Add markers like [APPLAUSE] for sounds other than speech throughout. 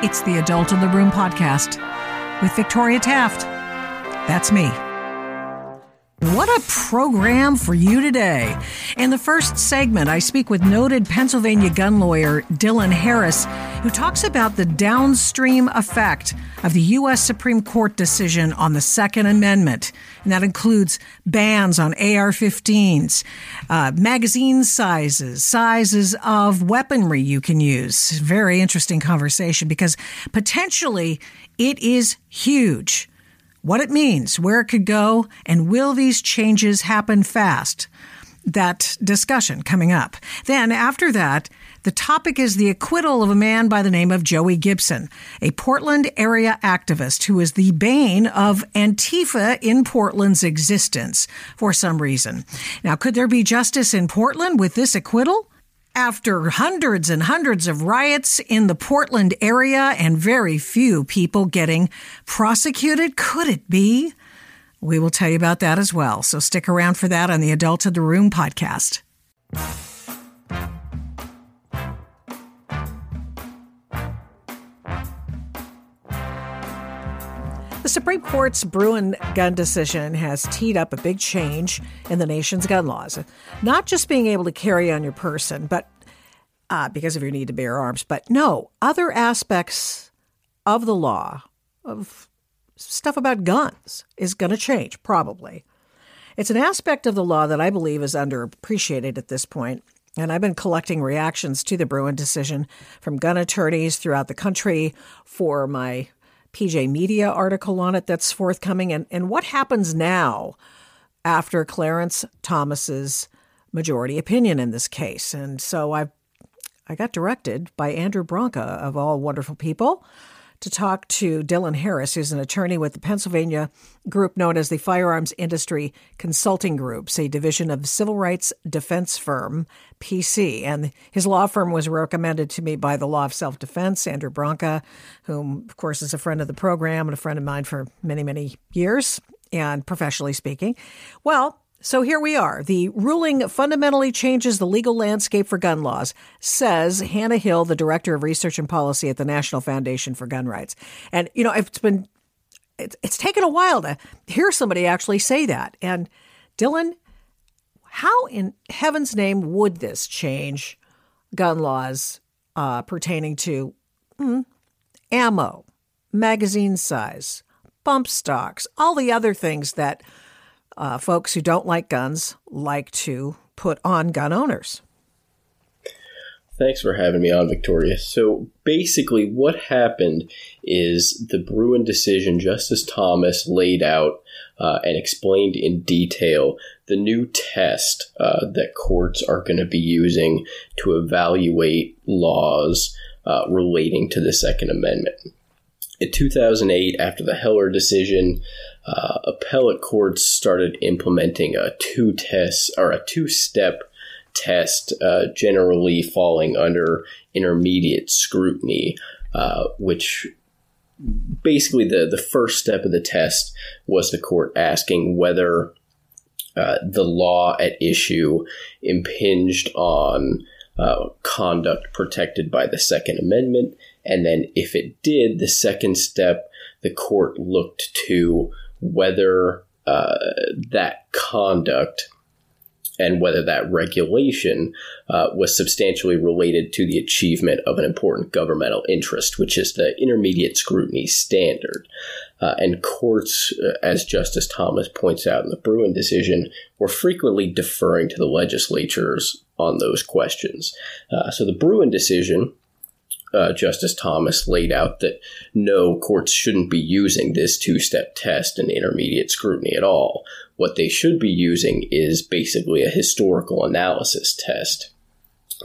It's the Adult in the Room podcast with Victoria Taft. That's me. What a program for you today. In the first segment, I speak with noted Pennsylvania gun lawyer Dillon Harris, who talks about the downstream effect of the U.S. Supreme Court decision on the Second Amendment. And that includes bans on AR 15s, uh, magazine sizes, sizes of weaponry you can use. Very interesting conversation because potentially it is huge what it means, where it could go, and will these changes happen fast? That discussion coming up. Then, after that, the topic is the acquittal of a man by the name of Joey Gibson, a Portland area activist who is the bane of Antifa in Portland's existence for some reason. Now, could there be justice in Portland with this acquittal? After hundreds and hundreds of riots in the Portland area and very few people getting prosecuted, could it be? We will tell you about that as well. So stick around for that on the Adult in the Room podcast. The Supreme Court's Bruen gun decision has teed up a big change in the nation's gun laws. Not just being able to carry on your person, but uh, because of your need to bear arms, but no, other aspects of the law, of stuff about guns, is going to change, probably. It's an aspect of the law that I believe is underappreciated at this point, and I've been collecting reactions to the Bruen decision from gun attorneys throughout the country for my PJ Media article on it that's forthcoming. And, and what happens now after Clarence Thomas's majority opinion in this case? And so i I got directed by Andrew Branca, of all wonderful people, to talk to Dillon Harris, who's an attorney with the Pennsylvania group known as the Firearms Industry Consulting Groups, a division of civil rights defense firm, PC. And his law firm was recommended to me by the Law of Self Defense, Andrew Branca, whom, of course, is a friend of the program and a friend of mine for many, many years, and professionally speaking. Well, so here we are. The ruling fundamentally changes the legal landscape for gun laws, says Hannah Hill, the director of research and policy at the National Foundation for Gun Rights. And you know, it's been it's, it's taken a while to hear somebody actually say that. And Dillon, how in heaven's name would this change gun laws uh, pertaining to mm, ammo, magazine size, bump stocks, all the other things that uh, folks who don't like guns like to put on gun owners. Thanks for having me on, Victoria. So basically, what happened is the Bruen decision, Justice Thomas laid out uh, and explained in detail the new test uh, that courts are going to be using to evaluate laws uh, relating to the Second Amendment. In 2008, after the Heller decision, uh, appellate courts started implementing a two test or a two step test, uh, generally falling under intermediate scrutiny, uh, which basically the, the first step of the test was the court asking whether uh, the law at issue impinged on uh, conduct protected by the Second Amendment. And then, if it did, the second step, the court looked to whether uh, that conduct and whether that regulation uh, was substantially related to the achievement of an important governmental interest, which is the intermediate scrutiny standard. Uh, and courts, uh, as Justice Thomas points out in the Bruen decision, were frequently deferring to the legislatures on those questions. Uh, so the Bruen decision uh, Justice Thomas laid out that no, courts shouldn't be using this two step test and intermediate scrutiny at all. What they should be using is basically a historical analysis test.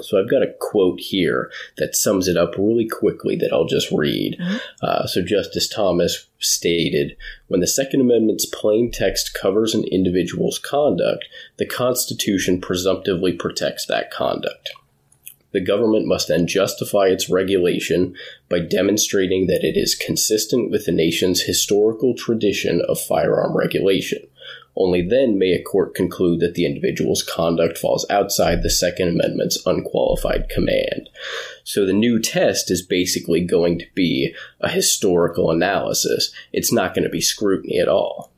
So I've got a quote here that sums it up really quickly that I'll just read. Mm-hmm. Uh, so Justice Thomas stated, when the Second Amendment's plain text covers an individual's conduct, the Constitution presumptively protects that conduct. The government must then justify its regulation by demonstrating that it is consistent with the nation's historical tradition of firearm regulation. Only then may a court conclude that the individual's conduct falls outside the Second Amendment's unqualified command. So the new test is basically going to be a historical analysis. It's not going to be scrutiny at all.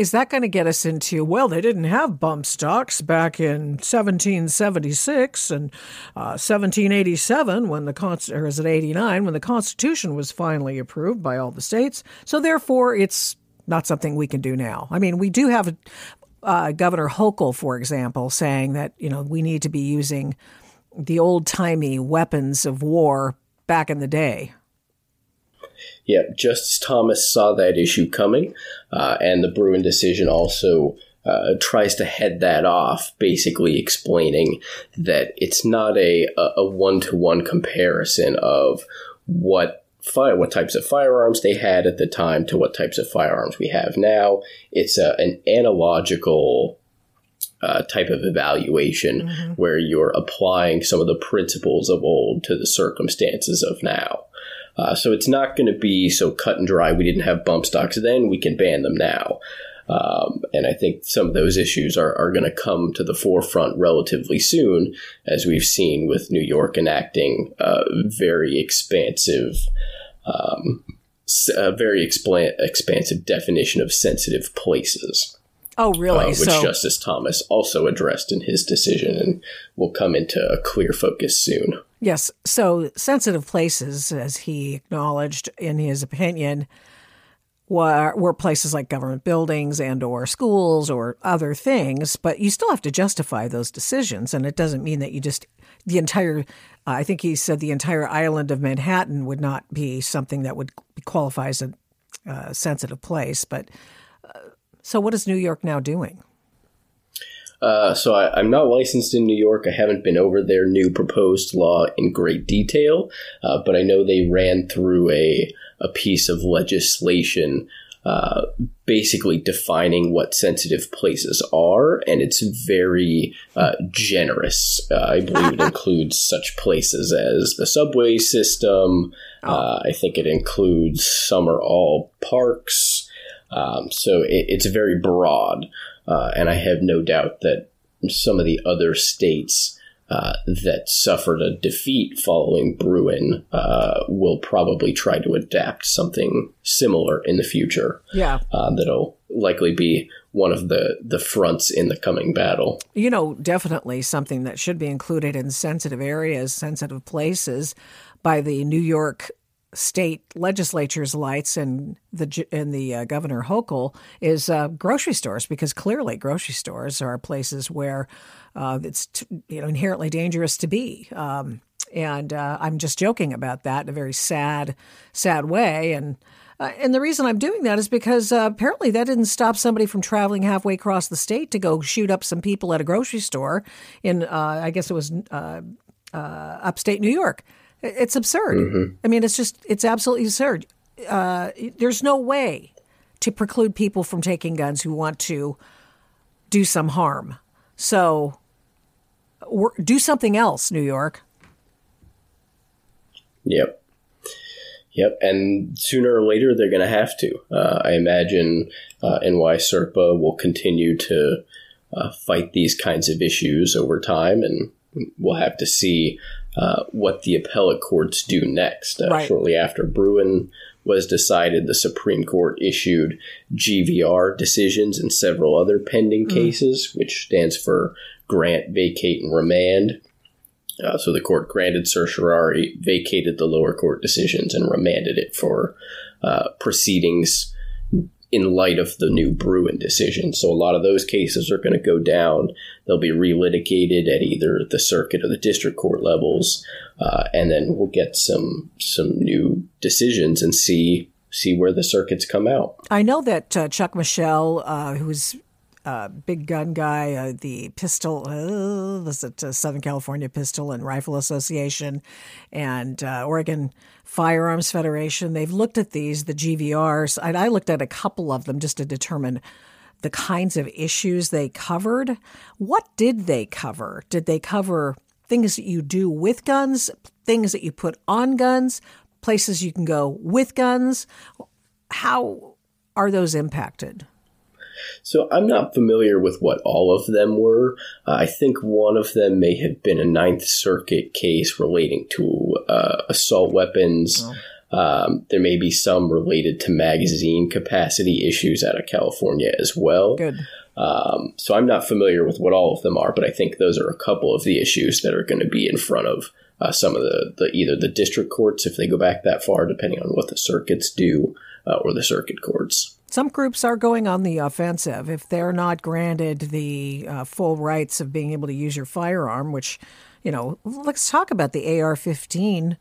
Is that going to get us into, well, they didn't have bump stocks back in 1776 and uh, 1787 when the, Const- or is it 89, when the Constitution was finally approved by all the states. So therefore, it's not something we can do now. I mean, we do have uh, Governor Hochul, for example, saying that, you know, we need to be using the old timey weapons of war back in the day. Yeah, Justice Thomas saw that issue coming, uh, and the Bruen decision also uh, tries to head that off, basically explaining that it's not a a one to one comparison of what fire what types of firearms they had at the time to what types of firearms we have now. It's a, an analogical uh, type of evaluation mm-hmm. where you're applying some of the principles of old to the circumstances of now. Uh, so it's not going to be so cut and dry. We didn't have bump stocks then, we can ban them now. Um, and I think some of those issues are, are going to come to the forefront relatively soon, as we've seen with New York enacting a very expansive, um, a very expla- expansive definition of sensitive places. Oh, really? Uh, which so, Justice Thomas also addressed in his decision and will come into a clear focus soon. Yes. So, sensitive places, as he acknowledged in his opinion, were, were places like government buildings and or schools or other things, but you still have to justify those decisions. And it doesn't mean that you just, the entire, uh, I think he said the entire island of Manhattan would not be something that would qualify as a uh, sensitive place. But so, what is New York now doing? Uh, so I, am not licensed in New York. I haven't been over their new proposed law in great detail, uh, but I know they ran through a a piece of legislation uh, basically defining what sensitive places are, and it's very uh, generous. Uh, I believe it [LAUGHS] includes such places as the subway system. Oh. Uh, I think it includes some or all parks. Um, so it, it's very broad, uh, and I have no doubt that some of the other states uh, that suffered a defeat following Bruen uh, will probably try to adapt something similar in the future. Yeah, uh, that'll likely be one of the the fronts in the coming battle. You know, definitely something that should be included in sensitive areas, sensitive places, by the New York state legislature's lights and the and the uh, governor Hochul is uh, grocery stores because clearly grocery stores are places where uh, it's t- you know inherently dangerous to be. Um, and uh, I'm just joking about that in a very sad, sad way. And uh, and the reason I'm doing that is because uh, apparently that didn't stop somebody from traveling halfway across the state to go shoot up some people at a grocery store in I guess it was upstate New York. It's absurd. Mm-hmm. I mean, it's just, it's absolutely absurd. Uh, there's no way to preclude people from taking guns who want to do some harm. So do something else, New York. Yep. Yep. And sooner or later, they're going to have to. Uh, I imagine uh, NYSERPA will continue to uh, fight these kinds of issues over time, and we'll have to see uh, what the appellate courts do next. Uh, right. Shortly after Bruen was decided, the Supreme Court issued GVR decisions in several other pending mm. cases, which stands for grant, vacate, and remand. Uh, so the court granted certiorari, vacated the lower court decisions, and remanded it for uh, proceedings in light of the new Bruen decision. So a lot of those cases are going to go down. They'll be relitigated at either the circuit or the district court levels, uh, and then we'll get some some new decisions and see see where the circuits come out. I know that uh, Chuck Michel, uh, who's uh, big gun guy, uh, the pistol, uh, was it uh, Southern California Pistol and Rifle Association and uh, Oregon Firearms Federation. They've looked at these, the GVRs, and I looked at a couple of them just to determine the kinds of issues they covered. What did they cover? Did they cover things that you do with guns, things that you put on guns, places you can go with guns? How are those impacted? So I'm not familiar with what all of them were. Uh, I think one of them may have been a Ninth Circuit case relating to uh, assault weapons. Oh. Um, there may be some related to magazine capacity issues out of California as well. Good. Um, so I'm not familiar with what all of them are, but I think those are a couple of the issues that are going to be in front of uh, some of the, the either the district courts if they go back that far, depending on what the circuits do, uh, or the circuit courts. Some groups are going on the offensive if they're not granted the uh, full rights of being able to use your firearm. Which, you know, let's talk about the AR-15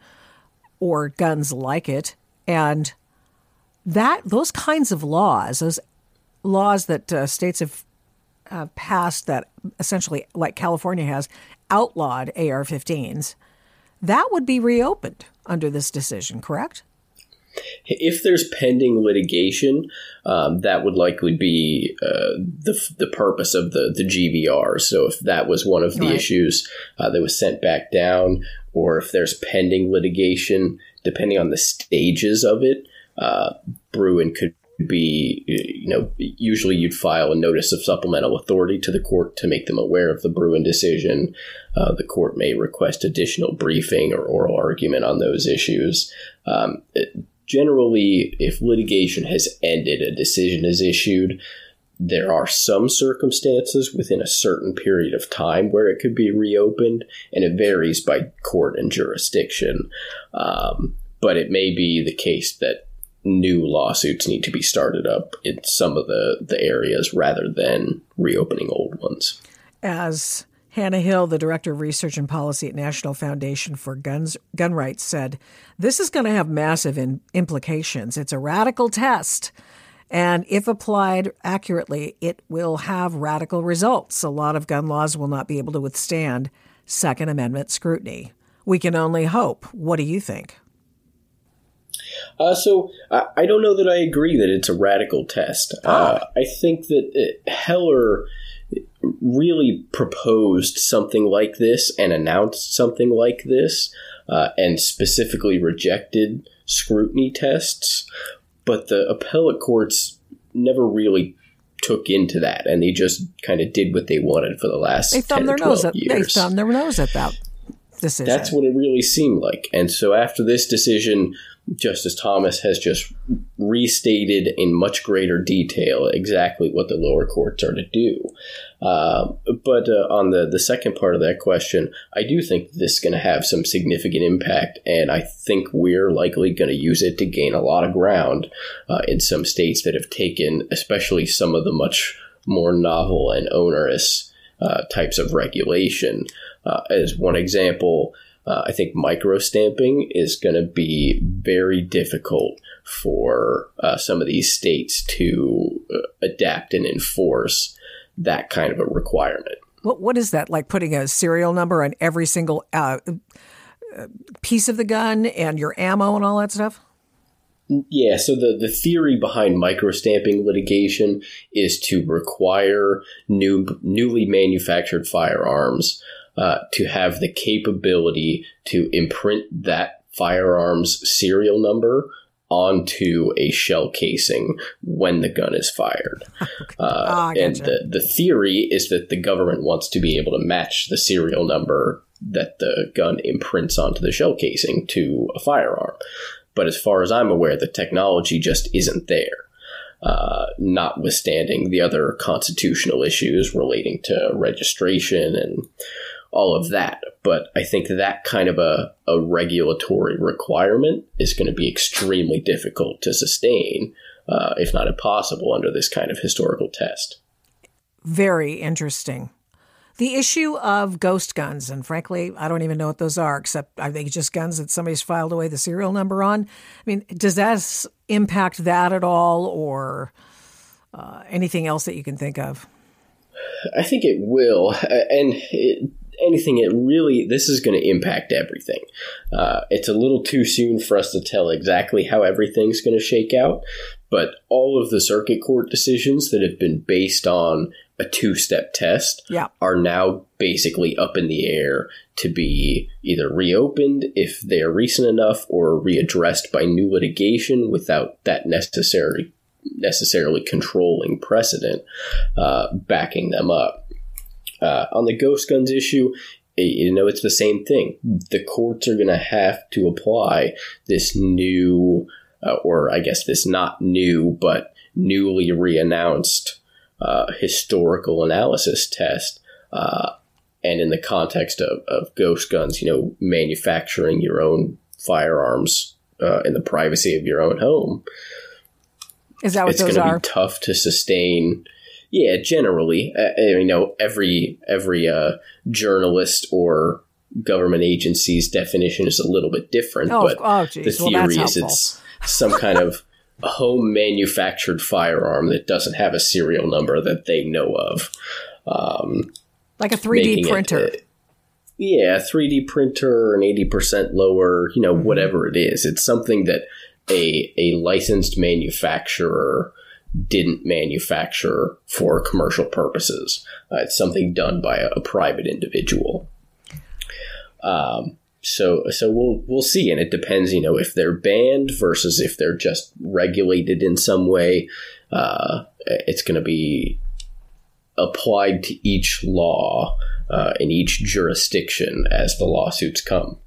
or guns like it, and that those kinds of laws, those laws that uh, states have uh, passed that essentially, like California has, outlawed AR 15s, that would be reopened under this decision, correct? If there's pending litigation, um, that would likely be uh, the, the purpose of the, the GVR. So if that was one of the right. issues uh, that was sent back down, or if there's pending litigation, depending on the stages of it, uh, Bruen could be, you know, usually you'd file a notice of supplemental authority to the court to make them aware of the Bruen decision. Uh, the court may request additional briefing or oral argument on those issues. Um, it, generally, if litigation has ended, a decision is issued. There are some circumstances within a certain period of time where it could be reopened, and it varies by court and jurisdiction. Um, but it may be the case that new lawsuits need to be started up in some of the, the areas rather than reopening old ones. As Hannah Hill, the Director of Research and Policy at National Foundation for Guns, Gun Rights, said, This is going to have massive in, implications. It's a radical test. And if applied accurately, it will have radical results. A lot of gun laws will not be able to withstand Second Amendment scrutiny. We can only hope. What do you think? Uh, so I, I, don't know that I agree that it's a radical test. Uh, I think that it, uh, Heller really proposed something like this and announced something like this, uh, and specifically rejected scrutiny tests. But the appellate courts never really took into that, and they just kind of did what they wanted for the last they thumbed their nose at, years. They thumbed their nose at that decision. That's what it really seemed like. And so after this decision, Justice Thomas has just restated in much greater detail exactly what the lower courts are to do. Uh, but uh, on the, the second part of that question, I do think this is going to have some significant impact, and I think we're likely going to use it to gain a lot of ground uh, in some states that have taken, especially some of the much more novel and onerous uh, types of regulation. Uh, as one example, uh, I think microstamping is going to be very difficult for uh, some of these states to uh, adapt and enforce that kind of a requirement. What what is that like? Putting a serial number on every single uh, uh, piece of the gun and your ammo and all that stuff. Yeah, so the, the theory behind microstamping litigation is to require new newly manufactured firearms uh, to have the capability to imprint that firearm's serial number onto a shell casing when the gun is fired. [LAUGHS] Uh, oh, and the, the theory is that the government wants to be able to match the serial number that the gun imprints onto the shell casing to a firearm. But as far as I'm aware, the technology just isn't there. Uh, notwithstanding the other constitutional issues relating to registration and all of that. But I think that kind of a, a regulatory requirement is going to be extremely difficult to sustain, uh, if not impossible, under this kind of historical test. Very interesting. The issue of ghost guns, and frankly, I don't even know what those are, except I think just guns that somebody's filed away the serial number on. I mean, does that impact that at all, or uh, anything else that you can think of? I think it will, and it, anything, it really this is going to impact everything. Uh, it's a little too soon for us to tell exactly how everything's going to shake out, but all of the circuit court decisions that have been based on a two-step test yeah. are now basically up in the air to be either reopened if they are recent enough or readdressed by new litigation without that necessary necessarily controlling precedent uh, backing them up. Uh, on the ghost guns issue, you know, it's the same thing. The courts are going to have to apply this new, uh, or I guess this not new, but newly reannounced uh, historical analysis test. Uh, and in the context of, of ghost guns, you know, manufacturing your own firearms uh, in the privacy of your own home. Is that what it's those going to are? be tough to sustain. Yeah, generally, uh, you know, every every uh, journalist or government agency's definition is a little bit different. Oh, but oh, the Well, theory that's is it's some kind of home manufactured firearm that doesn't have a serial number that they know of. Um, Like a 3D making it, printer. uh, yeah, 3D printer, an 80% lower, you know, Mm-hmm. whatever it is. It's something that a, a licensed manufacturer didn't manufacture for commercial purposes. Uh, it's something done by a, a private individual. Um, so so we'll we'll see, and it depends, you know, if they're banned versus if they're just regulated in some way. Uh, it's going to be applied to each law uh, in each jurisdiction as the lawsuits come.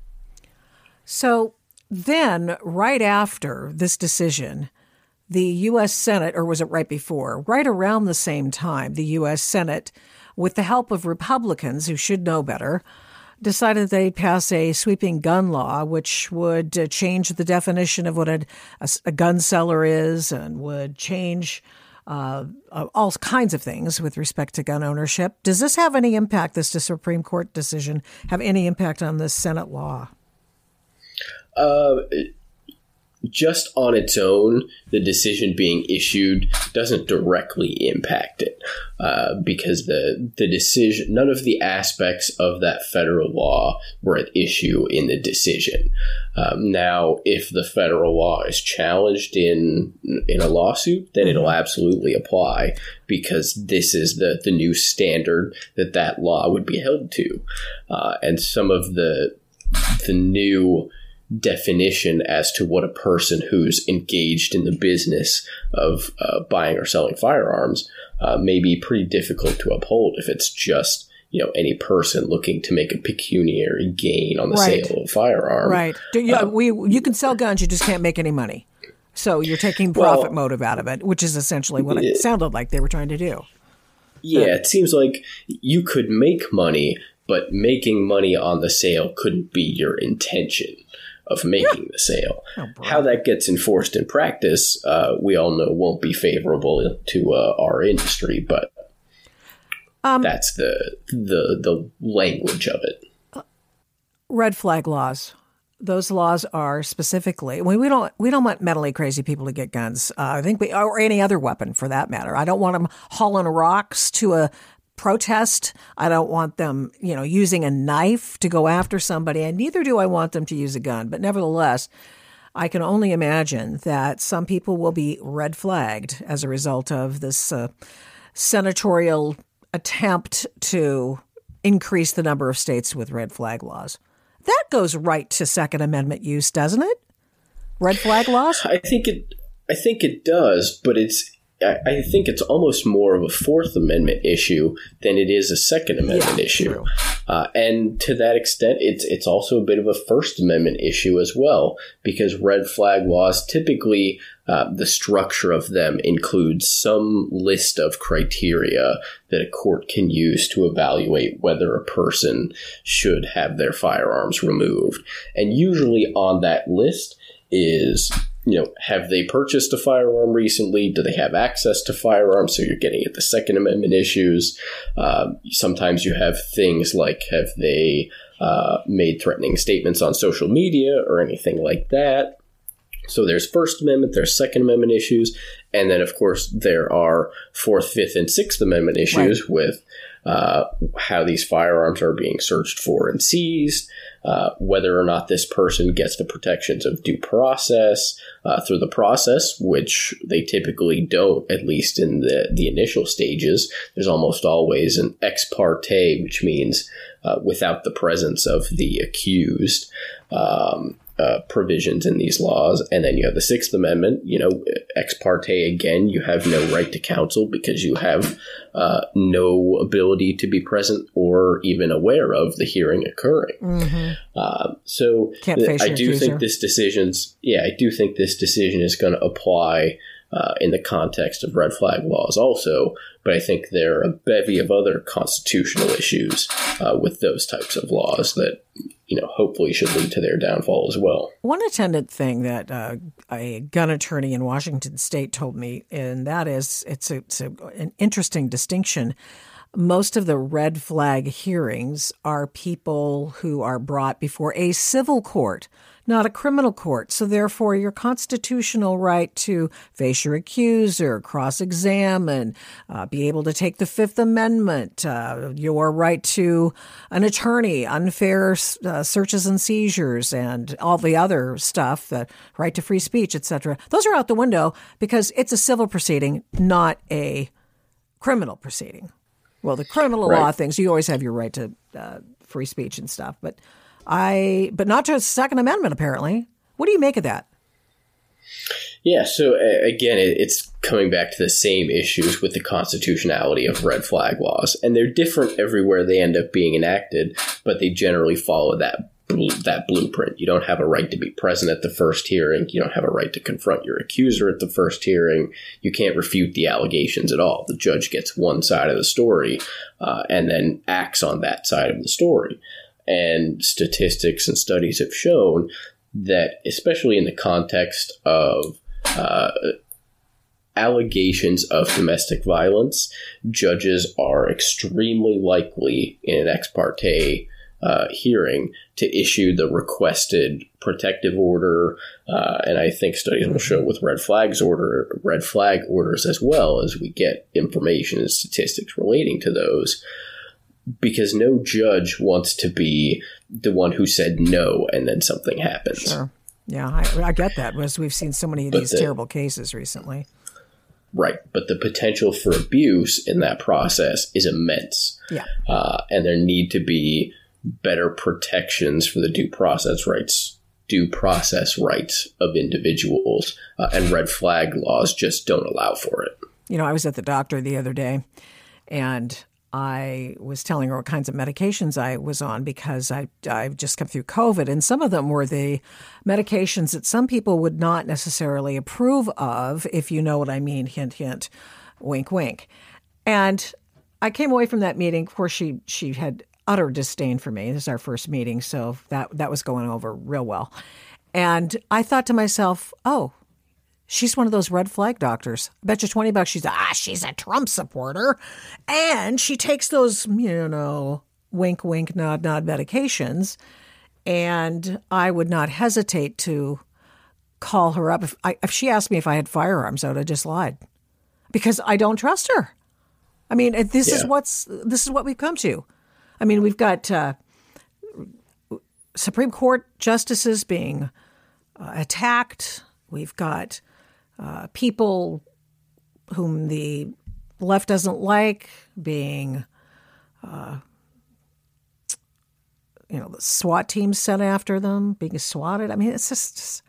So then, right after this decision, the U.S. Senate, or was it right before, right around the same time, the U.S. Senate, with the help of Republicans who should know better, decided they'd pass a sweeping gun law, which would uh, change the definition of what a, a, a gun seller is and would change uh, all kinds of things with respect to gun ownership. Does this have any impact, this Supreme Court decision, have any impact on this Senate law? Uh, just on its own, the decision being issued doesn't directly impact it uh, because the the decision, none of the aspects of that federal law were at issue in the decision. Um, now, if the federal law is challenged in in a lawsuit, then it'll absolutely apply because this is the the new standard that that law would be held to, uh, and some of the the new definition as to what a person who's engaged in the business of uh, buying or selling firearms uh, may be pretty difficult to uphold if it's just you know any person looking to make a pecuniary gain on the Right. sale of a firearm. Right. You, we you can sell guns, you just can't make any money. So you're taking profit Well- motive out of it, which is essentially what it sounded like they were trying to do. Yeah, it seems like you could make money, but making money on the sale couldn't be your intention of making the sale. How that gets enforced in practice, uh, we all know won't be favorable to uh, our industry, but that's the the the language of it. Red flag laws. Those laws are specifically. We, we don't we don't want mentally crazy people to get guns. Uh, I think we or any other weapon for that matter. I don't want them hauling rocks to a protest. I don't want them, you know, using a knife to go after somebody, and neither do I want them to use a gun. But nevertheless, I can only imagine that some people will be red flagged as a result of this uh, senatorial attempt to increase the number of states with red flag laws. That goes right to Second Amendment use, doesn't it? Red flag laws? I think it. I think it does, but it's. I think it's almost more of a Fourth Amendment issue than it is a Second Amendment Yeah, issue, uh, and to that extent, it's it's also a bit of a First Amendment issue as well because red flag laws typically uh, the structure of them includes some list of criteria that a court can use to evaluate whether a person should have their firearms removed, and usually on that list is you know, have they purchased a firearm recently? Do they have access to firearms? So you're getting at the Second Amendment issues. Um, sometimes you have things like have they uh, made threatening statements on social media or anything like that. So there's First Amendment, there's Second Amendment issues, and then of course there are Fourth, Fifth, and Sixth Amendment issues with uh, how these firearms are being searched for and seized, uh, whether or not this person gets the protections of due process uh, through the process, which they typically don't, at least in the, the initial stages. There's almost always an ex parte, which means uh, without the presence of the accused. Um, uh, provisions in these laws. And then you have the Sixth Amendment, you know, ex parte again, you have no right to counsel because you have uh, no ability to be present or even aware of the hearing occurring. Mm-hmm. Uh, so I do accuser. think this decision's, yeah, I do think this decision is going to apply uh, in the context of red flag laws also, but I think there are a bevy of other constitutional issues uh, with those types of laws that you know hopefully should lead to their downfall as well. One attendant thing that uh, a gun attorney in Washington State told me, and that is it's, a, it's a, an interesting distinction. Most of the red flag hearings are people who are brought before a civil court not a criminal court. So, therefore, your constitutional right to face your accuser, cross examine, uh, be able to take the Fifth Amendment, uh, your right to an attorney, unfair uh, searches and seizures, and all the other stuff, the right to free speech, etc. Those are out the window because it's a civil proceeding, not a criminal proceeding. Well, the criminal right. law things, you always have your right to uh, free speech and stuff, but I, but not to Second Amendment, apparently. What do you make of that? Yeah, so again, it, it's coming back to the same issues with the constitutionality of red flag laws, and they're different everywhere they end up being enacted, but they generally follow that that blueprint. You don't have a right to be present at the first hearing. You don't have a right to confront your accuser at the first hearing. You can't refute the allegations at all. The judge gets one side of the story uh, and then acts on that side of the story. And statistics and studies have shown that, especially in the context of uh, allegations of domestic violence, judges are extremely likely in an ex parte uh, hearing to issue the requested protective order, uh, and I think studies will show with red flags order, red flag orders as well as we get information and statistics relating to those because no judge wants to be the one who said no and then something happens. Sure. Yeah, I, I get that because we've seen so many of but these the, terrible cases recently. Right, but the potential for abuse in that process is immense. Yeah, uh, and there need to be better protections for the due process rights due process rights of individuals, uh, and red flag laws just don't allow for it. You know, I was at the doctor the other day, and I was telling her what kinds of medications I was on because I I've just come through COVID, and some of them were the medications that some people would not necessarily approve of, if you know what I mean. Hint, hint, wink, wink. And I came away from that meeting. Of course, she she had utter disdain for me. This is our first meeting, so that that was going over real well. And I thought to myself, oh, She's one of those red flag doctors. I bet you 20 bucks she's, ah, she's a Trump supporter. And she takes those, you know, wink, wink, nod, nod medications. And I would not hesitate to call her up. If, I, if she asked me if I had firearms, I would have just lied because I don't trust her. I mean, this yeah. is what's this is what we've come to. I mean, we've got uh, Supreme Court justices being uh, attacked. We've got uh, people whom the left doesn't like being, uh, you know, the SWAT teams sent after them, being swatted. I mean, it's just, just,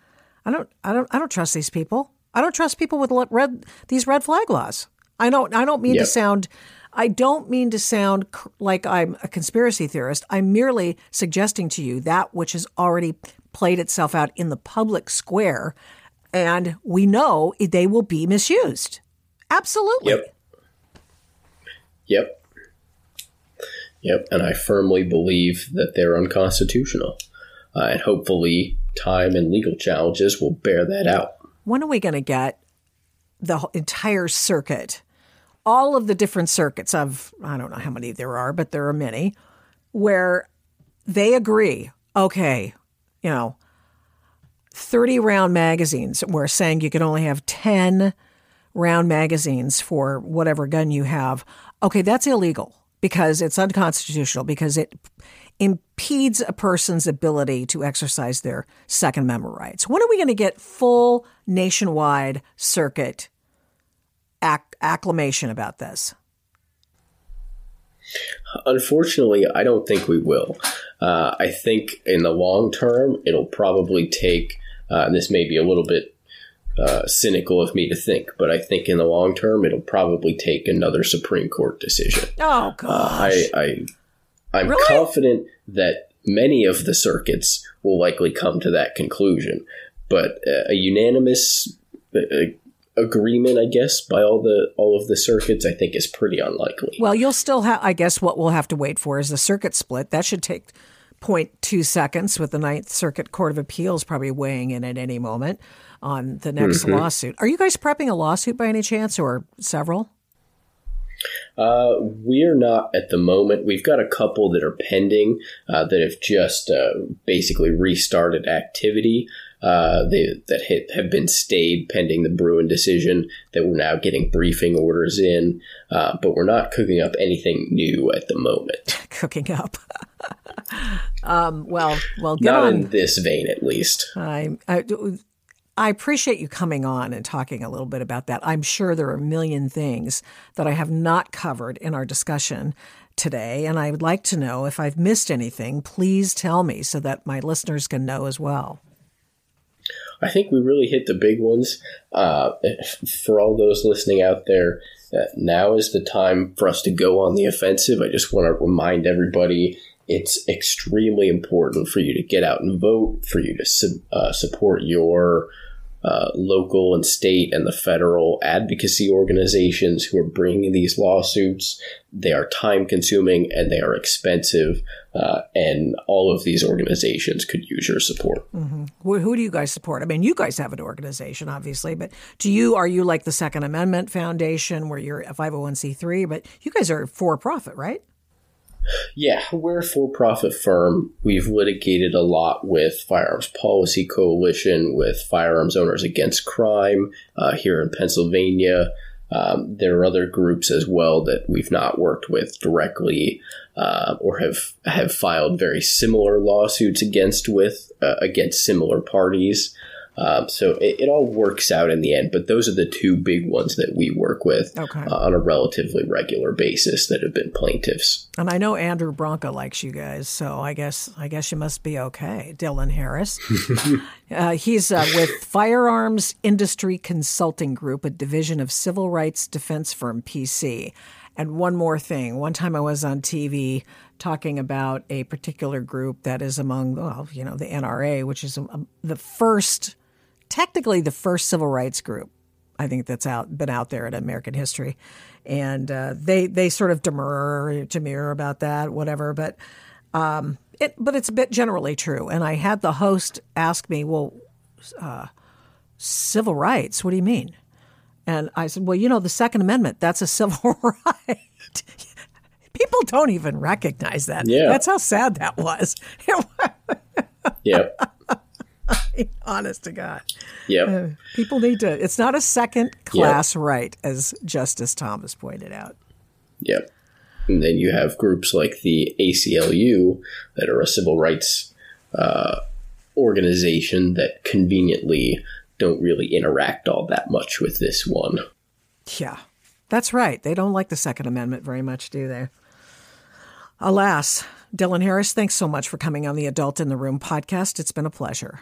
I don't, I don't, I don't trust these people. I don't trust people with red these red flag laws. I don't, I don't mean yep. to sound. I don't mean to sound like I'm a conspiracy theorist. I'm merely suggesting to you that which has already played itself out in the public square and we know they will be misused. Absolutely. Yep. Yep. Yep. And I firmly believe that they're unconstitutional. Uh, and hopefully, time and legal challenges will bear that out. When are we going to get the entire circuit, all of the different circuits of, I don't know how many there are, but there are many, where they agree, okay, you know, 30 round magazines. We're saying you can only have 10 round magazines for whatever gun you have. Okay, that's illegal because it's unconstitutional because it impedes a person's ability to exercise their Second Amendment rights. When are we going to get full nationwide circuit acc- acclamation about this? Unfortunately, I don't think we will. Uh, I think in the long term, it'll probably take, uh, and this may be a little bit uh, cynical of me to think, but I think in the long term, it'll probably take another Supreme Court decision. Oh, gosh. Uh, I, I, I'm Really? confident that many of the circuits will likely come to that conclusion, but uh, a unanimous uh, agreement, I guess, by all the all of the circuits, I think is pretty unlikely. Well, you'll still have, I guess what we'll have to wait for is the circuit split. That should take 0.2 seconds with the Ninth Circuit Court of Appeals probably weighing in at any moment on the next lawsuit. Are you guys prepping a lawsuit by any chance or several? Uh, we're not at the moment. We've got a couple that are pending uh, that have just uh, basically restarted activity. Uh, they, that hit, have been stayed pending the Bruen decision. That we're now getting briefing orders in, uh, but we're not cooking up anything new at the moment. [LAUGHS] Cooking up. [LAUGHS] [LAUGHS] um, well, well, get not on. in this vein, at least. I, I, I appreciate you coming on and talking a little bit about that. I'm sure there are a million things that I have not covered in our discussion today, and I would like to know if I've missed anything. Please tell me so that my listeners can know as well. I think we really hit the big ones. Uh, for all those listening out there, uh, now is the time for us to go on the offensive. I just want to remind everybody it's extremely important for you to get out and vote, for you to su- uh, support your uh, local and state and the federal advocacy organizations who are bringing these lawsuits. They are time consuming and they are expensive, uh, and all of these organizations could use your support. Who, who do you guys support? I mean, you guys have an organization, obviously, but do you are you like the Second Amendment Foundation, where you're a 501c3, but you guys are for profit, right? Yeah, we're a for profit firm. We've litigated a lot with Firearms Policy Coalition, with Firearms Owners Against Crime uh, here in Pennsylvania. Um, there are other groups as well that we've not worked with directly uh, or have have filed very similar lawsuits against with uh, against similar parties. Um, so it, it all works out in the end, but those are the two big ones that we work with Okay. uh, on a relatively regular basis that have been plaintiffs. And I know Andrew Branca likes you guys, so I guess I guess you must be okay. Dillon Harris, [LAUGHS] uh, he's uh, with Firearms Industry Consulting Group, a division of civil rights defense firm PC. And one more thing, one time I was on TV talking about a particular group that is among, well, you know, the NRA, which is um, the first, technically the first civil rights group I think that's out been out there in American history, and uh, they they sort of demur demur about that, whatever. But um, it but it's a bit generally true. And I had the host ask me, "Well, uh, civil rights? What do you mean?" And I said, "Well, you know, the Second Amendment that's a [LAUGHS] civil right." [LAUGHS] People don't even recognize that. Yeah. That's how sad that was. [LAUGHS] Yep. [LAUGHS] Honest to God. Yep. People need to, it's not a second class right, as Justice Thomas pointed out. Yep. And then you have groups like the ACLU that are a civil rights uh, organization that conveniently don't really interact all that much with this one. Yeah, that's right. They don't like the Second Amendment very much, do they? Alas, Dillon Harris, thanks so much for coming on the Adult in the Room podcast. It's been a pleasure.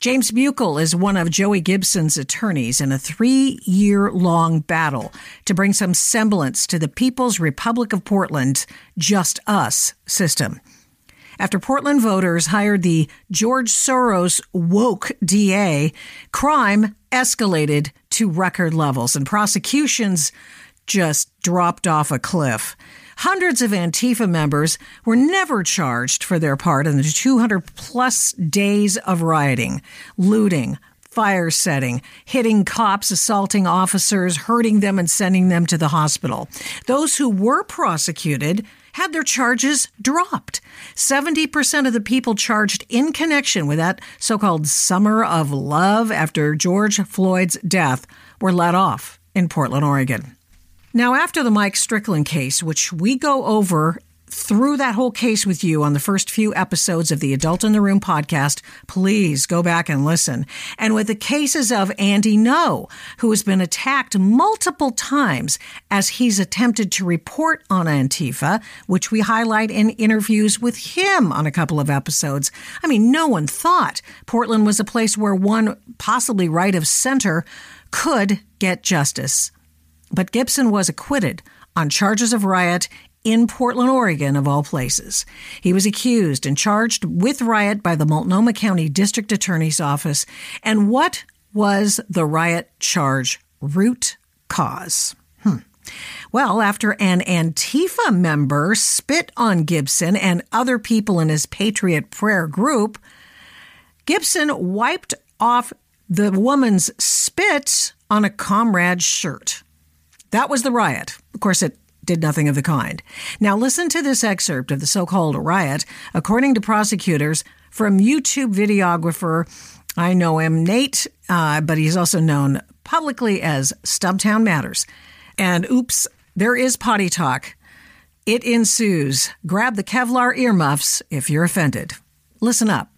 James Buchal is one of Joey Gibson's attorneys in a three year long battle to bring some semblance to the People's Republic of Portland, Just Us system. After Portland voters hired the George Soros woke DA, crime escalated to record levels and prosecutions just dropped off a cliff. Hundreds of Antifa members were never charged for their part in the 200 plus days of rioting, looting, fire setting, hitting cops, assaulting officers, hurting them, and sending them to the hospital. Those who were prosecuted had their charges dropped. 70% of the people charged in connection with that so called summer of love after George Floyd's death were let off in Portland, Oregon. Now, after the Mike Strickland case, which we go over through that whole case with you on the first few episodes of the Adult in the Room podcast, please go back and listen. And with the cases of Andy Ngo, who has been attacked multiple times as he's attempted to report on Antifa, which we highlight in interviews with him on a couple of episodes. I mean, no one thought Portland was a place where one, possibly right of center, could get justice. But Gibson was acquitted on charges of riot in Portland, Oregon, of all places. He was accused and charged with riot by the Multnomah County District Attorney's Office. And what was the riot charge? Root cause. Hmm. Well, after an Antifa member spit on Gibson and other people in his Patriot Prayer group, Gibson wiped off the woman's spit on a comrade's shirt. That was the riot. Of course, it did nothing of the kind. Now, listen to this excerpt of the so called riot, according to prosecutors, from YouTube videographer. I know him, Nate, uh, but he's also known publicly as Stumptown Matters. And oops, there is potty talk. It ensues. Grab the Kevlar earmuffs if you're offended. Listen up.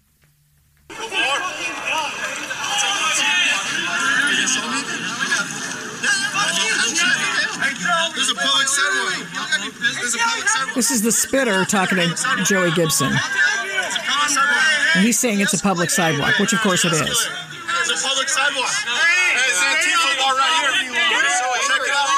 This is the spitter talking to Joey Gibson. And he's saying it's a public sidewalk, which of course it is. It's a public sidewalk. Hey, it's Antifa bar right here. Check it out.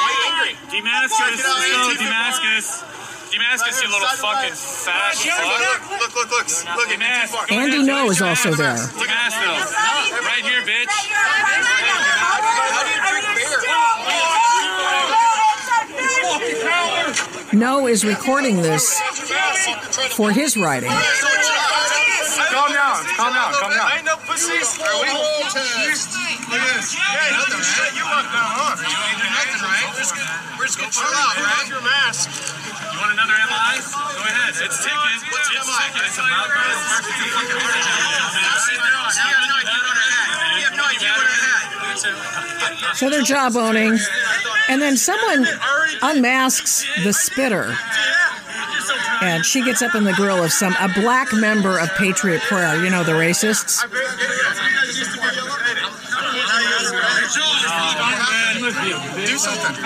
Damascus, go, Damascus. Damascus, you little fucking fat fuck. Look, look, look. Look at Andy Ngo is also there. Damascus. Right here, bitch. Ngo is recording this for his writing. Calm down, calm down, calm down. Ain't no pussies. Are we? Look at this. Hey, nothing. You want that, huh? You ain't doing nothing, right? We're just gonna chill out, right? your mask. You want another MI? Go ahead. It's ticking. It's ticking. It's about You have no idea what I had. You have no idea what I had. So they're jawboning. And then someone unmasks the spitter. And she gets up in the grill of some a black member of Patriot Prayer, you know, the racists. Do something.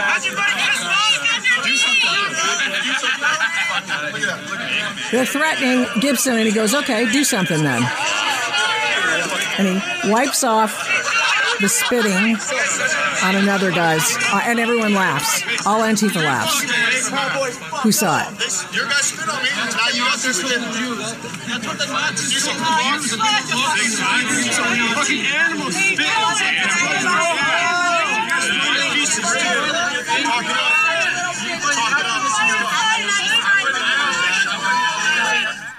They're threatening Gibson, and he goes, "Okay, do something then." And he wipes off the spitting on another guy's, uh, and everyone laughs. All Antifa laughs. Who saw it?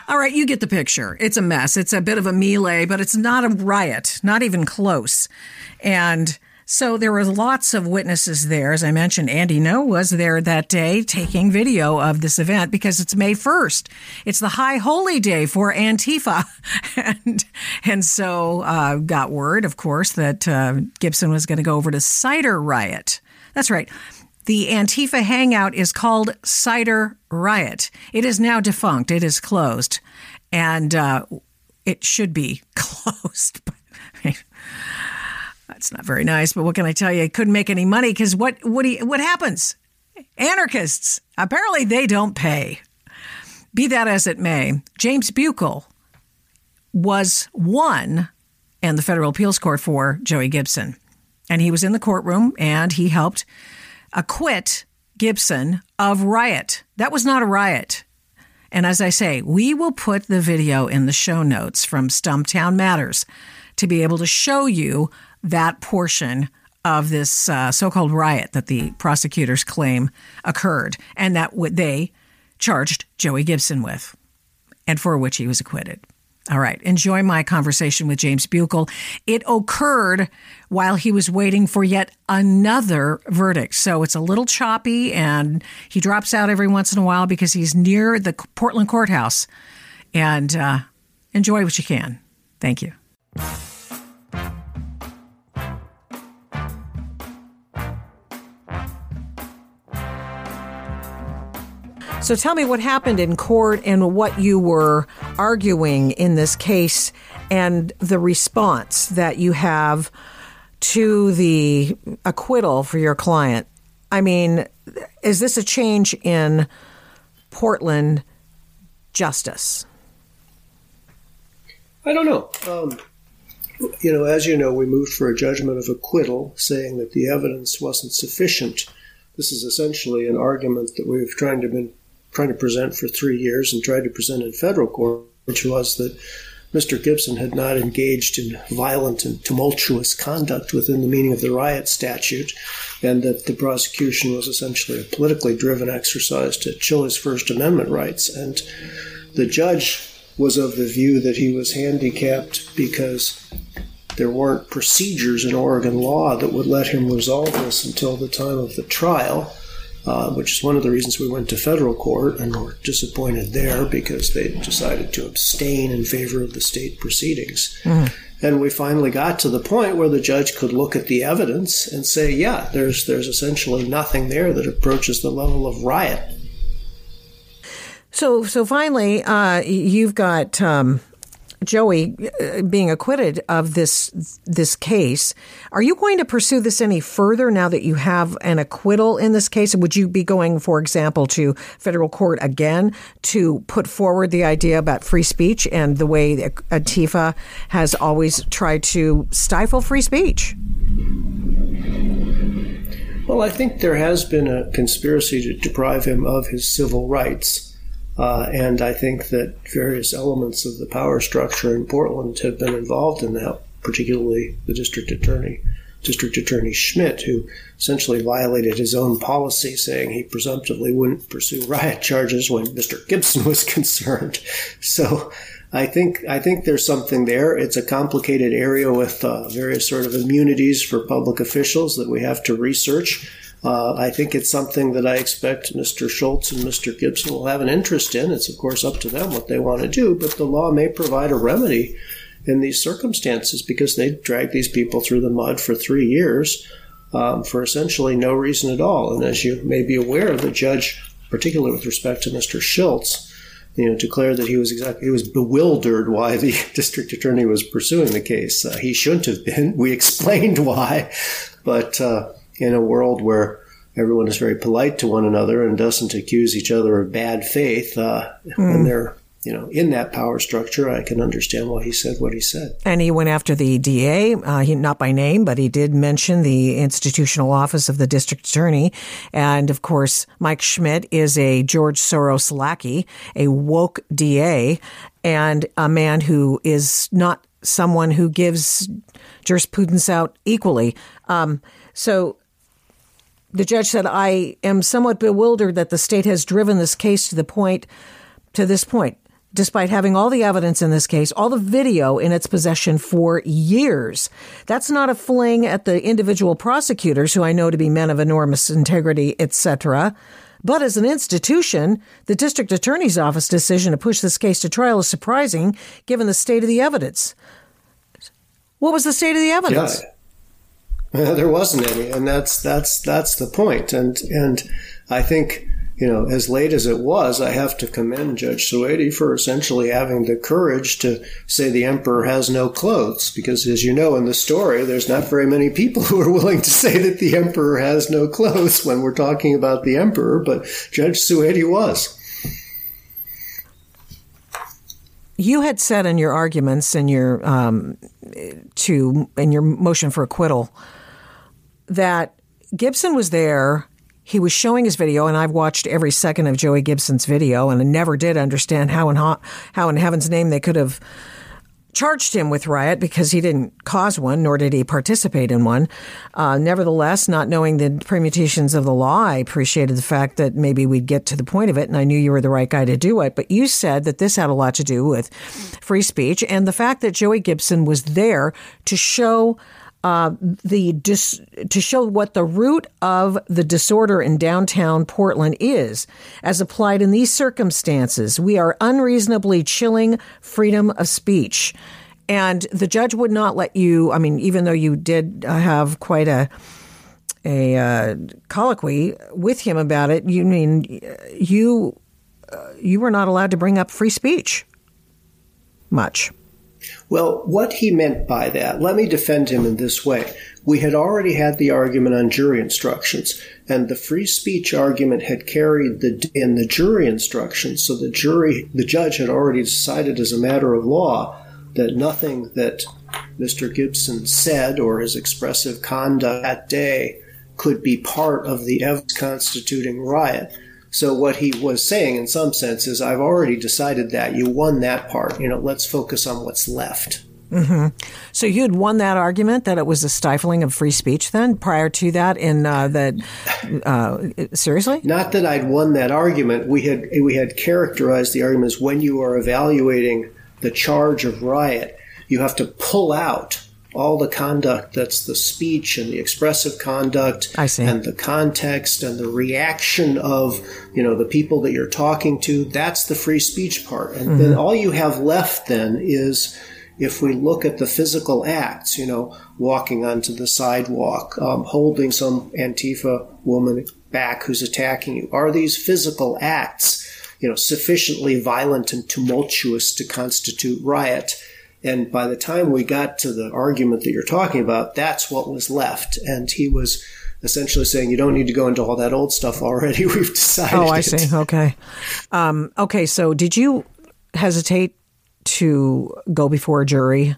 All right, you get the picture. It's a mess. It's a bit of a melee, but it's not a riot, not even close. And so there were lots of witnesses there. As I mentioned, Andy Ngo was there that day taking video of this event because it's May 1st. It's the high holy day for Antifa. [LAUGHS] and, and so uh, got word, of course, that uh, Gibson was going to go over to Cider Riot. That's right. The Antifa hangout is called Cider Riot. It is now defunct. It is closed. And uh, it should be [LAUGHS] closed. That's not very nice. But what can I tell you? I couldn't make any money because what what do you, what happens? Anarchists apparently they don't pay. Be that as it may, James Buchal was one in the federal appeals court for Joey Gibson, and he was in the courtroom and he helped acquit Gibson of riot. That was not a riot. And as I say, we will put the video in the show notes from Stumptown Matters to be able to show you that portion of this uh, so called riot that the prosecutors claim occurred and that what they charged Joey Gibson with and for which he was acquitted. All right. Enjoy my conversation with James Buchal. It occurred while he was waiting for yet another verdict. So it's a little choppy and he drops out every once in a while because he's near the Portland courthouse. And uh, enjoy what you can. Thank you. So tell me what happened in court and what you were arguing in this case and the response that you have to the acquittal for your client. I mean, is this a change in Portland justice? I don't know. Um, you know, as you know, we moved for a judgment of acquittal, saying that the evidence wasn't sufficient. This is essentially an argument that we've tried to been trying to present for three years and tried to present in federal court, which was that Mr. Gibson had not engaged in violent and tumultuous conduct within the meaning of the riot statute, and that the prosecution was essentially a politically driven exercise to chill his First Amendment rights. And the judge was of the view that he was handicapped because there weren't procedures in Oregon law that would let him resolve this until the time of the trial uh, which is one of the reasons we went to federal court and were disappointed there because they decided to abstain in favor of the state proceedings. Mm. And we finally got to the point where the judge could look at the evidence and say, yeah, there's there's essentially nothing there that approaches the level of riot. So so finally, uh, you've got um, Joey uh, being acquitted of this this case. Are you going to pursue this any further now that you have an acquittal in this case? Would you be going, for example, to federal court again to put forward the idea about free speech and the way Antifa has always tried to stifle free speech? Well, I think there has been a conspiracy to deprive him of his civil rights. Uh, and I think that various elements of the power structure in Portland have been involved in that, particularly the district attorney, District Attorney Schmidt, who essentially violated his own policy, saying he presumptively wouldn't pursue [LAUGHS] riot charges when Mr. Gibson was [LAUGHS] concerned. So I think I think there's something there. It's a complicated area with uh, various sort of immunities for public officials that we have to research. Uh, I think it's something that I expect Mr. Schultz and Mr. Gibson will have an interest in. It's, of course, up to them what they want to do, but the law may provide a remedy in these circumstances because they dragged these people through the mud for three years um, for essentially no reason at all. And as you may be aware, the judge, particularly with respect to Mr. Schultz, you know, declared that he was exactly he was bewildered why the [LAUGHS] district attorney was pursuing the case. Uh, he shouldn't have been. We explained why, but uh, in a world where everyone is very polite to one another and doesn't accuse each other of bad faith uh, mm. when they're you know in that power structure i can understand why he said what he said. And he went after the da uh, he, not by name but he did mention the institutional office of the district attorney. And of course mike schmidt is a george soros lackey a woke da and a man who is not someone who gives jurisprudence out equally. Um, so the judge said, I am somewhat bewildered that the state has driven this case to the point, to this point, despite having all the evidence in this case, all the video in its possession for years. That's not a fling at the individual prosecutors, who I know to be men of enormous integrity, etc. But as an institution, the district attorney's office decision to push this case to trial is surprising given the state of the evidence. What was the state of the evidence? Yeah. [LAUGHS] there wasn't any, and that's that's that's the point. And and I think you know, as late as it was, I have to commend Judge Souede for essentially having the courage to say the emperor has no clothes, because as you know in the story, there's not very many people [LAUGHS] who are willing to say that the emperor has no clothes when we're talking about the emperor, but Judge Souede was. You had said in your arguments in your um, to in your motion for acquittal that Gibson was there. He was showing his video, and I've watched every second of Joey Gibson's video, and I never did understand how in how in heaven's name they could have charged him with riot because he didn't cause one, nor did he participate in one. Uh, nevertheless, not knowing the permutations of the law, I appreciated the fact that maybe we'd get to the point of it, and I knew you were the right guy to do it. But you said that this had a lot to do with free speech and the fact that Joey Gibson was there to show uh, the dis- to show what the root of the disorder in downtown Portland is, as applied in these circumstances. We are unreasonably chilling freedom of speech. And the judge would not let you, I mean, even though you did have quite a a uh, colloquy with him about it, you mean you uh, you were not allowed to bring up free speech much. Well, what he meant by that, let me defend him in this way. We had already had the argument on jury instructions, and the free speech argument had carried the, in the jury instructions. So the jury, the judge had already decided as a matter of law that nothing that Mr. Gibson said or his expressive conduct that day could be part of the evidence constituting riot. So what he was saying in some sense is, I've already decided that you won that part. You know, let's focus on what's left. Mm-hmm. So you had won that argument that it was a stifling of free speech. Then prior to that, in uh, that uh, seriously, not that I'd won that argument. We had we had characterized the argument as when you are evaluating the charge of riot, you have to pull out all the conduct that's the speech and the expressive conduct and the context and the reaction of you know the people that you're talking to that's the free speech part. And mm-hmm. then all you have left then is if we look at the physical acts you know walking onto the sidewalk um, holding some antifa woman back who's attacking you. Are these physical acts you know sufficiently violent and tumultuous to constitute riot and by the time we got to the argument that you're talking about, that's what was left. And he was essentially saying, you don't need to go into all that old stuff already. [LAUGHS] We've decided. Oh, I see. Okay. Um, okay. So did you hesitate to go before a jury?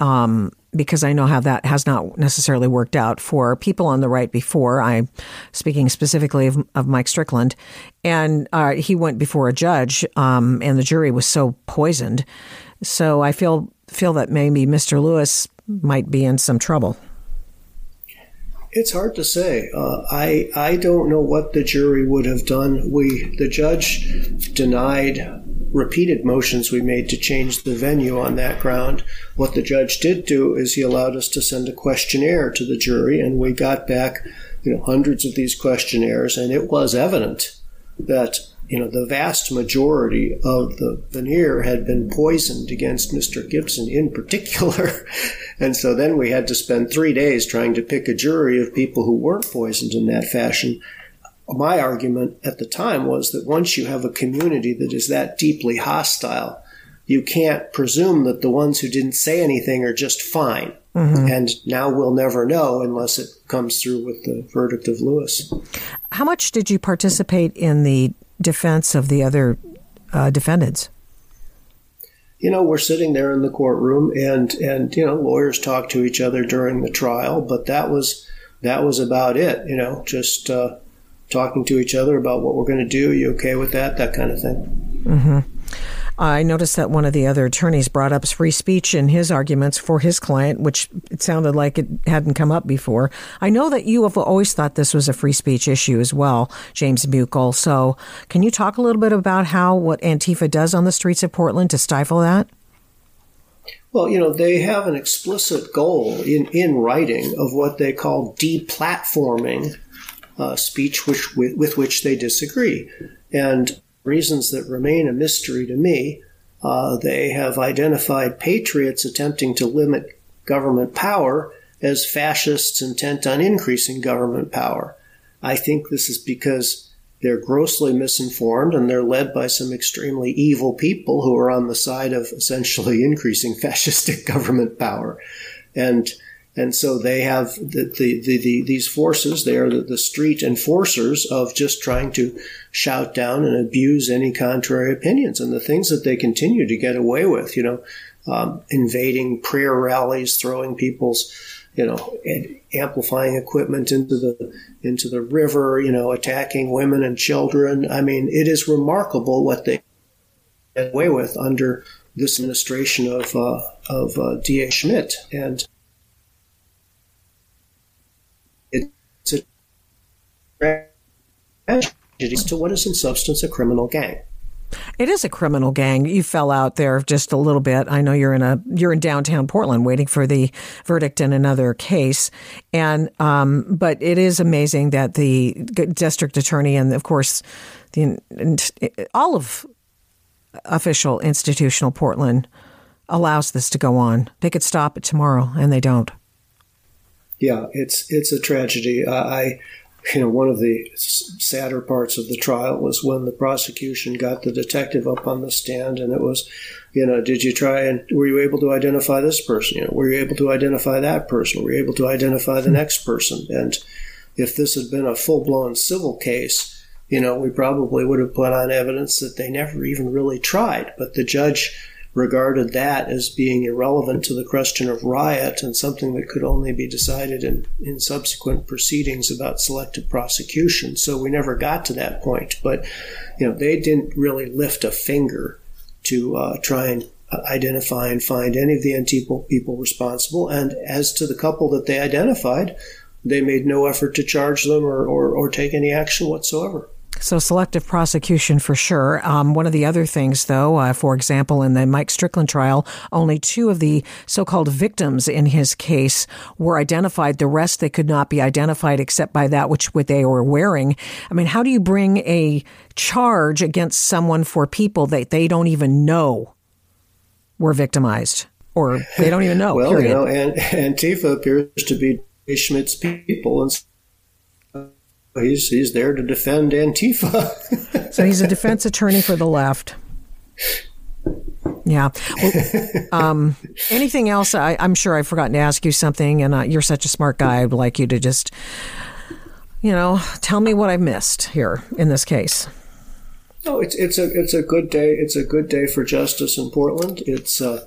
Um, because I know how that has not necessarily worked out for people on the right before. I'm speaking specifically of, of Mike Strickland, and uh, he went before a judge, um, and the jury was so poisoned so I feel feel that maybe Mr. Lewis might be in some trouble. It's hard to say. Uh, I I don't know what the jury would have done. We the judge denied repeated motions we made to change the venue on that ground. What the judge did do is he allowed us to send a questionnaire to the jury, and we got back you know hundreds of these questionnaires, and it was evident that you know, the vast majority of the venire had been poisoned against Mr. Gibson in particular. [LAUGHS] and so then we had to spend three days trying to pick a jury of people who weren't poisoned in that fashion. My argument at the time was that once you have a community that is that deeply hostile, you can't presume that the ones who didn't say anything are just fine. Mm-hmm. And now we'll never know unless it comes through with the verdict of Lewis. How much did you participate in the defense of the other uh, defendants? You know, we're sitting there in the courtroom, and and you know, lawyers talk to each other during the trial, but that was that was about it. You know, just uh, talking to each other about what we're going to do. You okay with that? That kind of thing. Mm-hmm. I noticed that one of the other attorneys brought up free speech in his arguments for his client, which it sounded like it hadn't come up before. I know that you have always thought this was a free speech issue as well, James Buchal. So, can you talk a little bit about how what Antifa does on the streets of Portland to stifle that? Well, you know, they have an explicit goal in, in writing of what they call deplatforming uh, speech which, with, with which they disagree. And reasons that remain a mystery to me. Uh, they have identified patriots attempting to limit government power as fascists intent on increasing government power. I think this is because they're grossly misinformed and they're led by some extremely evil people who are on the side of essentially [LAUGHS] increasing fascistic government power. And and so they have the, the, the, the these forces. They are the, the, street enforcers of just trying to shout down and abuse any contrary opinions and the things that they continue to get away with. You know, um, invading prayer rallies, throwing people's, you know, amplifying equipment into the into the river. You know, attacking women and children. I mean, it is remarkable what they get away with under this administration of uh, of uh, D.A. Schmidt, and it's a tragedy to what is in substance a criminal gang. It is a criminal gang. You fell out there just a little bit. I know you're in a you're in downtown Portland waiting for the verdict in another case, and um, but it is amazing that the district attorney and of course the all of official institutional Portland allows this to go on. They could stop it tomorrow, and they don't. Yeah, it's it's a tragedy. I you know, one of the sadder parts of the trial was when the prosecution got the detective up on the stand, and it was, you know, did you try and were you able to identify this person? You know, were you able to identify that person? Were you able to identify the hmm. next person? And if this had been a full blown civil case, you know, we probably would have put on evidence that they never even really tried. But the judge regarded that as being irrelevant to the question of riot and something that could only be decided in, in subsequent proceedings about selective prosecution. So we never got to that point. But, you know, they didn't really lift a finger to uh, try and identify and find any of the Antifa people responsible. And as to the couple that they identified, they made no effort to charge them or, or, or take any action whatsoever. So, selective prosecution for sure. Um, one of the other things, though, uh, for example, in the Mike Strickland trial, only two of the so called victims in his case were identified. The rest, they could not be identified except by that which they were wearing. I mean, how do you bring a charge against someone for people that they don't even know were victimized? Or they don't even know. [LAUGHS] well, period. you know, and Antifa appears to be Schmidt's people, and he's he's there to defend Antifa. [LAUGHS] so he's a defense attorney for the left. Yeah. Well, um, anything else? I, am sure I've forgotten to ask you something, and uh, you're such a smart guy. I'd like you to just, you know, tell me what I missed here in this case. No, it's it's a it's a good day. It's a good day for justice in Portland. It's uh,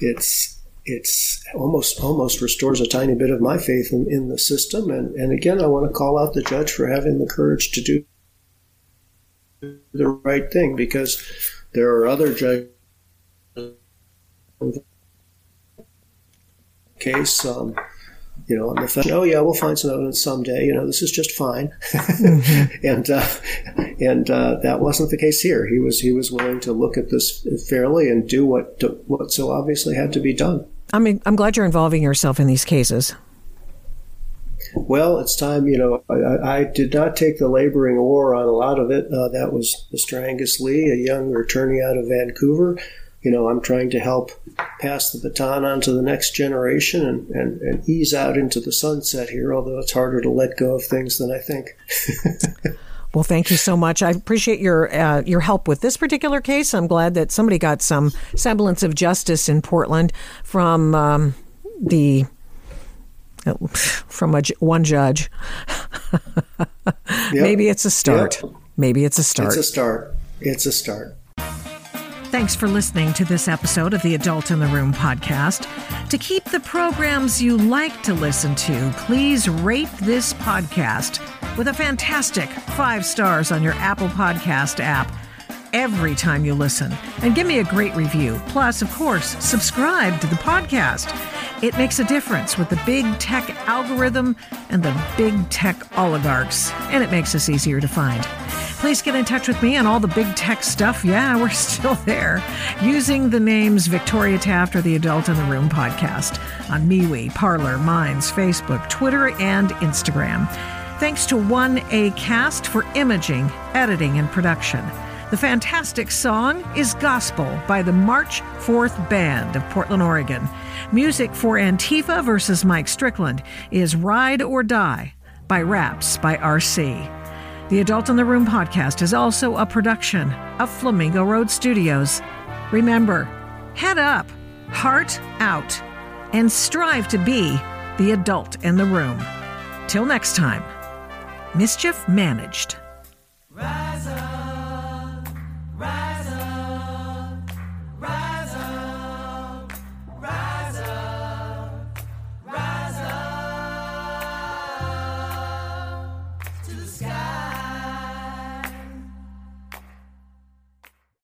it's it's almost almost restores a tiny bit of my faith in, in the system. And, and again, I want to call out the judge for having the courage to do the right thing because there are other judges case um, you know, on the phone, oh yeah, we'll find some evidence someday. You know, this is just fine, mm-hmm. [LAUGHS] and uh, and uh, that wasn't the case here. He was he was willing to look at this fairly and do what what so obviously had to be done. I mean, I'm glad you're involving yourself in these cases. Well, it's time. You know, I, I did not take the laboring oar on a lot of it. Uh, that was Mr. Angus Lee, a young attorney out of Vancouver you know, I'm trying to help pass the baton on to the next generation and, and, and ease out into the sunset here, although it's harder to let go of things than I think. [LAUGHS] Well, thank you so much. I appreciate your uh, your help with this particular case. I'm glad that somebody got some semblance of justice in Portland from um, the from a, one judge. [LAUGHS] yep. Maybe it's a start. Yep. Maybe it's a start. It's a start. It's a start. Thanks for listening to this episode of the Adult in the Room podcast. To keep the programs you like to listen to, please rate this podcast with a fantastic five stars on your Apple Podcast app every time you listen and give me a great review. Plus, of course, subscribe to the podcast. It makes a difference with the big tech algorithm and the big tech oligarchs, and it makes us easier to find. Please get in touch with me on all the big tech stuff. Yeah, [LAUGHS] we're still there. Using the names Victoria Taft or the Adult in the Room podcast on MeWe, Parler, Minds, Facebook, Twitter, and Instagram. Thanks to 1A Cast for imaging, editing, and production. The fantastic song is Gospel by the March 4th Band of Portland, Oregon. Music for Antifa versus Mike Strickland is Ride or Die by Raps by RC. The Adult in the Room podcast is also a production of Flamingo Road Studios. Remember, head up, heart out, and strive to be the adult in the room. Till next time, mischief managed.